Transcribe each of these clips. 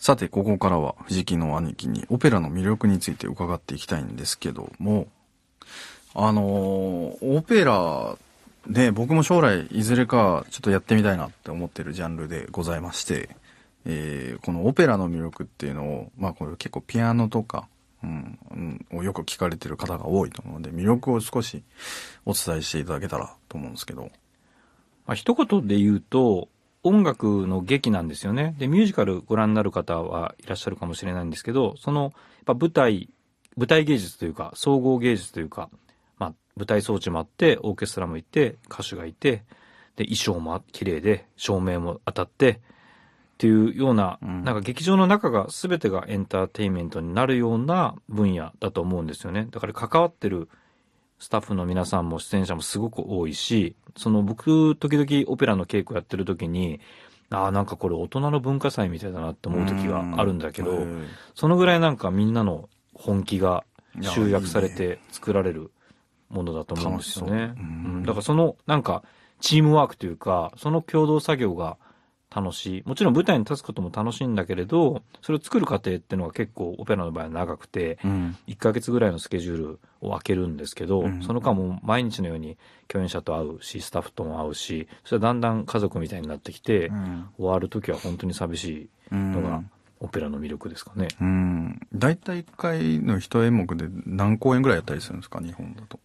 さて、ここからは藤木の兄貴にオペラの魅力について伺っていきたいんですけども、あのオペラ、ね、僕も将来いずれかちょっとやってみたいなって思ってるジャンルでございまして、えーこのオペラの魅力っていうのを、まあこれ結構ピアノとか、うん、うんをよく聞かれてる方が多いと思うので、魅力を少しお伝えしていただけたらと思うんですけど。まあ、一言で言うと、音楽の劇なんですよね。で、ミュージカルご覧になる方はいらっしゃるかもしれないんですけど、その、やっぱ舞台、舞台芸術というか、総合芸術というか、まあ、舞台装置もあって、オーケストラもいて、歌手がいて、で、衣装も綺麗で、照明も当たって、っていうような、うんなんか劇場の中が全てがエンターテインメントになるような分野だと思うんですよね。だから関わってるスタッフの皆さんも出演者もすごく多いし、その僕、時々オペラの稽古やってる時に、ああ、なんかこれ大人の文化祭みたいだなって思う時があるんだけど、うんそのぐらいなんかみんなの本気が集約されいいて作られるものだと思うんですよね。楽しそう。うん。うん。だからそのなんかチームワークというか、その共同作業が楽しい。もちろん舞台に立つことも楽しいんだけれど、それを作る過程っていうのは結構オペラの場合は長くて、うん。1ヶ月ぐらいのスケジュールを空けるんですけど、うんその間も毎日のように共演者と会うし、スタッフとも会うし、それはだんだん家族みたいになってきて、うん終わる時は本当に寂しいのがオペラの魅力ですかね。うん。大体1回の一演目で何公演ぐらいやったりするんですか？日本だと。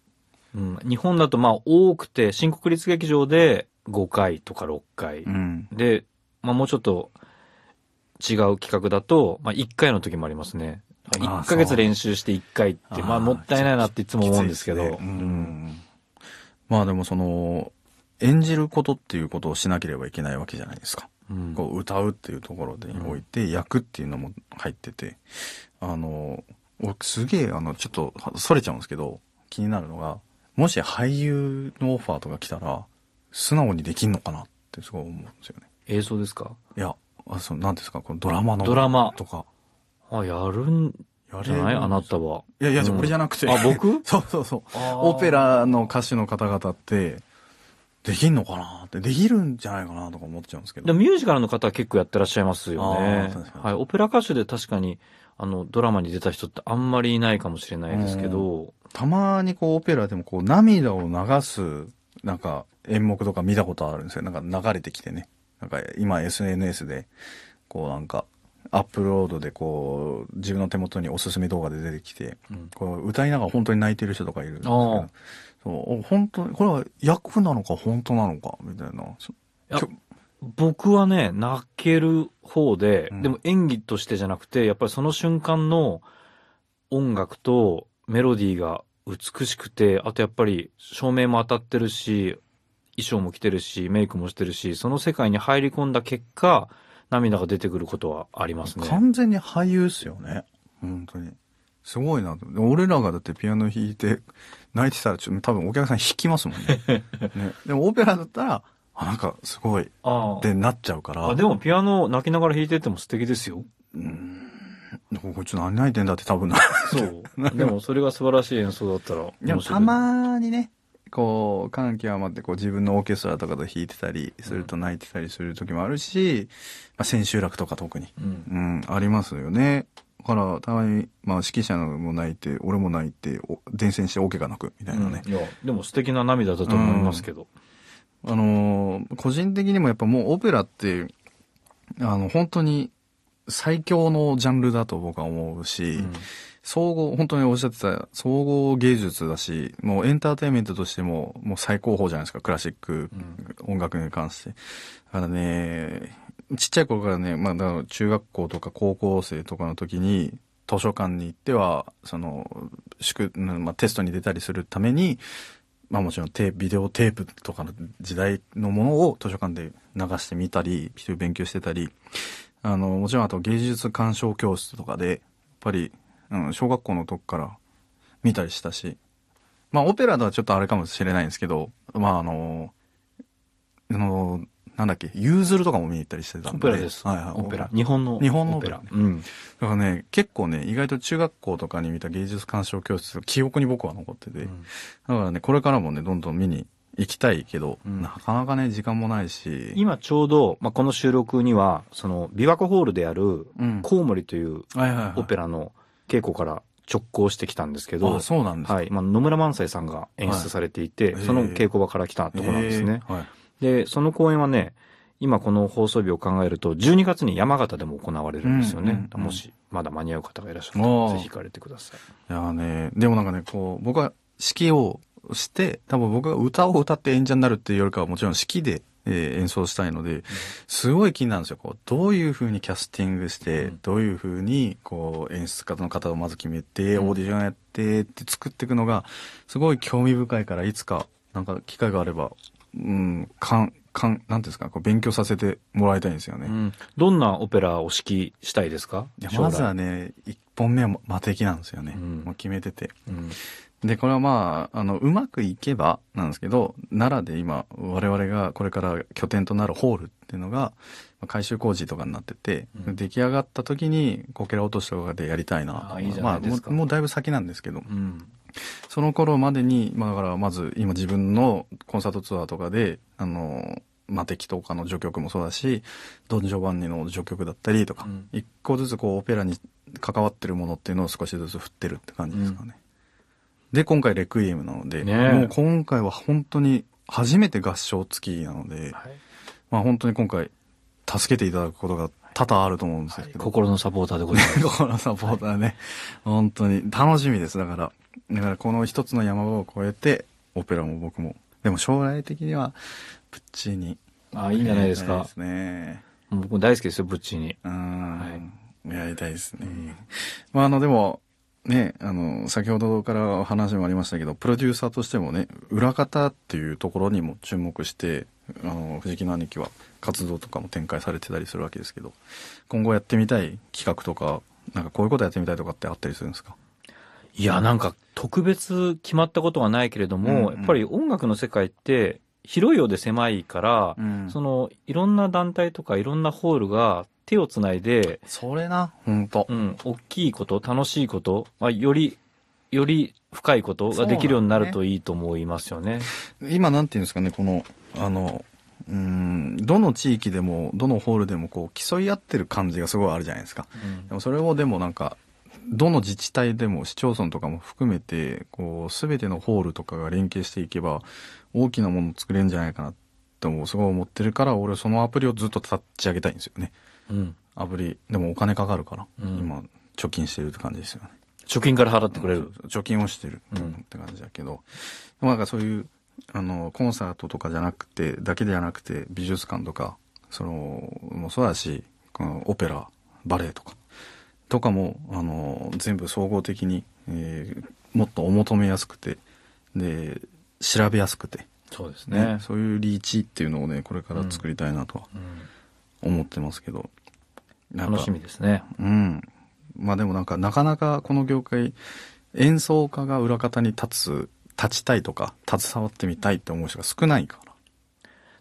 うん、日本だとまあ多くて、新国立劇場で5回とか6回。うん。で、まあもうちょっと違う企画だと、まあ1回の時もありますね。あー1ヶ月練習して1回って、まあもったいないなっていつも思うんですけど。ねうん。まあでもその、演じることっていうことをしなければいけないわけじゃないですか。うんこう歌うっていうところでおいて、役っていうのも入ってて、あの、僕すげえ、あの、ちょっと、はそれちゃうんですけど、気になるのが、もし俳優のオファーとか来たら、素直にできんのかなってすごい思うんですよね。映像ですか？いや、あその、なんですか、このドラマの。ドラマとか。あ、やるんやじゃない？あなたは。は。いやいや、うん俺じゃなくて。あ、僕？そうそうそう。オペラの歌手の方々って、できんのかなって、できるんじゃないかなとか思っちゃうんですけど。でもミュージカルの方は結構やってらっしゃいますよあねはい。オペラ歌手で確かに、あの、ドラマに出た人ってあんまりいないかもしれないですけど、たまにこうオペラでもこう涙を流すなんか演目とか見たことあるんですよ。なんか流れてきてね。なんか今 SNS でこうなんかアップロードでこう自分の手元におすすめ動画で出てきて、うん。こう歌いながら本当に泣いてる人とかいるんですけあど、そうお本当にこれは役なのか本当なのかみたいな。僕はね、泣ける方で、うん。でも演技としてじゃなくて、やっぱりその瞬間の音楽とメロディーが美しくて、あとやっぱり照明も当たってるし、衣装も着てるし、メイクもしてるし、その世界に入り込んだ結果、涙が出てくることはありますね。完全に俳優っすよね。本当に。すごいなと。で俺らがだってピアノ弾いて泣いてたらちょっと多分お客さん弾きますもんね。ねでもオペラだったら、あ、なんかすごいっあてなっちゃうから。あ。でもピアノ泣きながら弾いてても素敵ですよ。うん。こいつ何泣いてんだって多分な。そう。でもそれが素晴らしい演奏だったら。でもたまにね、こう、感極まってこう自分のオーケストラとかで弾いてたりすると泣いてたりする時もあるし、まあ、千秋楽とか特に。うん。うん、ありますよね。だから、たまに、まあ、指揮者も泣いて、俺も泣いて、お伝染してオケが泣く、みたいなね。いや、でも素敵な涙だと思いますけど。あのー個人的にもやっぱもうオペラって、あの、本当に最強のジャンルだと僕は思うし、うん。総合、本当におっしゃってた、総合芸術だし、もうエンターテインメントとしても、もう最高峰じゃないですか、クラシック音楽に関して。だからね、ちっちゃい頃からね、まあ、だから中学校とか高校生とかの時に、図書館に行っては、その、宿、うんまあ、テストに出たりするために、まあもちろんテビデオテープとかの時代のものを図書館で流してみたり、勉強してたり、あの、もちろんあと芸術鑑賞教室とかで、やっぱり、うん、小学校の時から見たりしたし、まあオペラとはちょっとあれかもしれないんですけど、まああの、あの、なんだっけ、ユーズルとかも見に行ったりしてたんで。オペラです。はいはい。オペラ。日本の日本のオペラうん。だからね、結構ね、意外と中学校とかに見た芸術鑑賞教室、記憶に僕は残ってて、だからね、これからもね、どんどん見に行きたいけど、うんなかなかね、時間もないし。今ちょうど、まあ、この収録には、その、琵琶湖ホールである、うん。コウモリという。オペラの稽古から直行してきたんですけどあ、、そうなんですか。はい。まあ、野村萬斎さんが演出されていて、はいその稽古場から来たところなんですね。えーはい。で、その公演はね、今この放送日を考えると、12月に山形でも行われるんですよね。うんうんうんもし、まだ間に合う方がいらっしゃると、おーぜひ行かれてください。いやーね、でもなんかね、こう、僕は指揮をして、多分僕が歌を歌って演者になるっていうよりかはもちろん指揮で、えー演奏したいので、すごい気になるんですよ。こう、どういう風にキャスティングして、うんどういう風に、こう、演出家の方をまず決めて、うんオーディションやってって作っていくのが、すごい興味深いから、いつか、なんか機会があれば、うん、かん、かん、なんていうんですか、こう勉強させてもらいたいんですよね。うん。どんなオペラを指揮したいですか？まずはね、一本目は魔的なんですよね。うんもう決めてて。うん。で、これはまあ、あの、うまくいけばなんですけど、奈良で今、我々がこれから拠点となるホールっていうのが、まあ改修工事とかになってて、うん。出来上がった時に、こけら落としとかでやりたいなまあもう、もうだいぶ先なんですけど、うん。その頃までに、まあだからまず今自分のコンサートツアーとかで、あの、マテキとかの序曲もそうだし、ドン・ジョバンニの序曲だったりとかうん、一、個ずつこうオペラに関わってるものっていうのを少しずつ振ってるって感じですかね。で、今回レクイエムなので、ねえもう今回は本当に初めて合唱付きなので、はいまあ本当に今回助けていただくことが多々あると思うんですはいけど、心のサポーターでございます。このサポーターね、本当に楽しみです。だから、だからこの一つの山場を越えて、オペラも僕も。でも将来的には、プッチーニ。あ、いいんじゃないですか。ですね。もう僕大好きですよ、ブッチーに。うん、やりたいですね。まああの、でも、ね、あの、先ほどからお話もありましたけど、プロデューサーとしてもね、裏方っていうところにも注目して、あの、藤木の兄貴は活動とかも展開されてたりするわけですけど、今後やってみたい企画とか、なんかこういうことやってみたいとかってあったりするんですか？いや、なんか特別決まったことはないけれども、うんうん。やっぱり音楽の世界って広いようで狭いから、ん。そのいろんな団体とかいろんなホールが手をつないで、それな、ほんとう。ん、大きいこと、楽しいこと、まあ、より、より深いことができるようになるといいと思いますよね。今なんていうんですかね、この、あの、うん、どの地域でも、どのホールでもこう競い合ってる感じがすごいあるじゃないですか。でもそれをでもなんか、どの自治体でも市町村とかも含めて、こう、すべてのホールとかが連携していけば、大きなものを作れるんじゃないかなってもすごい思ってるから、俺そのアプリをずっと立ち上げたいんですよね。うん。アプリ、でもお金かかるから、うん。今、貯金してるって感じですよね。貯金から払ってくれる？貯金をしてる。うん。って感じだけど、でもなんかそういう、あの、コンサートとかじゃなくて、だけではなくて、美術館とか、その、もそうだし、このオペラ、バレエとか、とかも、あの、全部総合的に、えーもっとお求めやすくて、で、調べやすくて、そうですね。ね。そういうリーチっていうのをね、これから作りたいなとはうん。思ってますけど。楽しみですね。うん。まあでもなんか、なかなかこの業界、演奏家が裏方に立つ、立ちたいとか、携わってみたいって思う人が少ないから。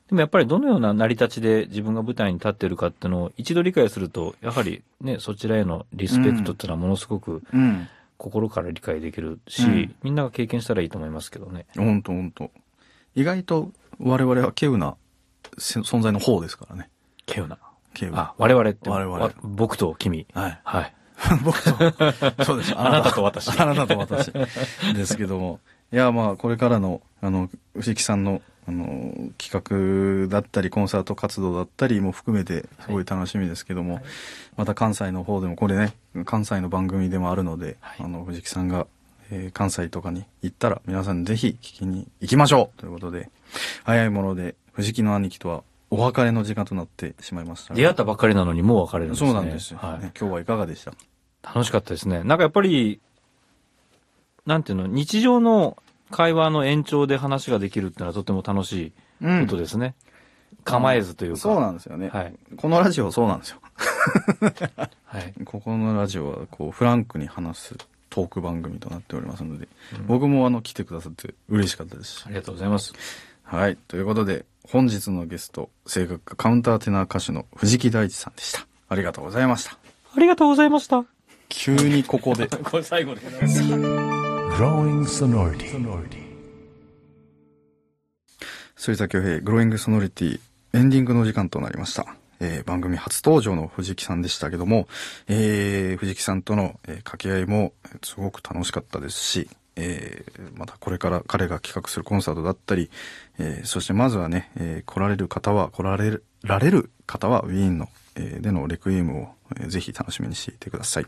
でもやっぱりどのような成り立ちで自分が舞台に立ってるかっていうのを一度理解すると、やはりね、そちらへのリスペクトっていうのはものすごくうん。心から理解できるし、うんみんなが経験したらいいと思いますけどね。ほんとほんと。意外と我々は稀有なせ存在の方ですからね。稀有な。稀有。あ、我々って。我々わ僕と君。はい。はい。僕と、そうです。あなたと私あなたと私。ですけども。いや、まあ、これからの、あの、藤木さんの、あの、企画だったり、コンサート活動だったりも含めて、すごい楽しみですけども、また関西の方でも、これね、関西の番組でもあるので、はいあの、藤木さんが、えー関西とかに行ったら、皆さんぜひ聞きに行きましょうということで、早いもので、藤木の兄貴とは、お別れの時間となってしまいましたが出会ったばっかりなのにもう別れるんですね。そうなんですよ、はいね今日はいかがでした？楽しかったですね。なんかやっぱり、なんていうの、日常の会話の延長で話ができるっていうのはとても楽しいことですね。構えずというか。そうなんですよね。はい。このラジオそうなんですよ。はい。ここのラジオは、こう、フランクに話すトーク番組となっておりますので、うん僕もあの、来てくださって嬉しかったですしあ。りがとうございます。はい。ということで、本日のゲスト、声楽家カウンターテナー歌手の藤木大地さんでした。ありがとうございました。ありがとうございました。急にここで。これ最後です。Growing sonority. 反田恭平、グローイングソノリティ、エンディングの時間となりました。えー番組初登場の藤木さんでしたけども、えー藤木さんとの、えー掛け合いもえーすごく楽しかったですし、えーまたこれから彼が企画するコンサートだったり、えーそしてまずはね、えー来られる方は、来られるられる方はウィーンの、えーでのレクイエムを、えーぜひ楽しみにしていてください。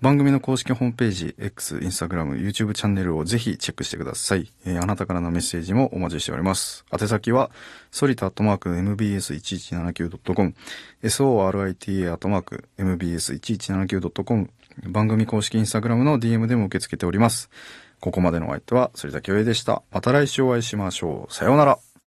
番組の公式ホームページ、X、Instagram、YouTube チャンネルをぜひチェックしてください。えーあなたからのメッセージもお待ちしております。宛先は、ソリタアットマーク mbs1179.com、sorita アットマーク mbs1179.com、番組公式インスタグラムの DM でも受け付けております。ここまでのお相手は、反田恭平でした。また来週お会いしましょう。さようなら。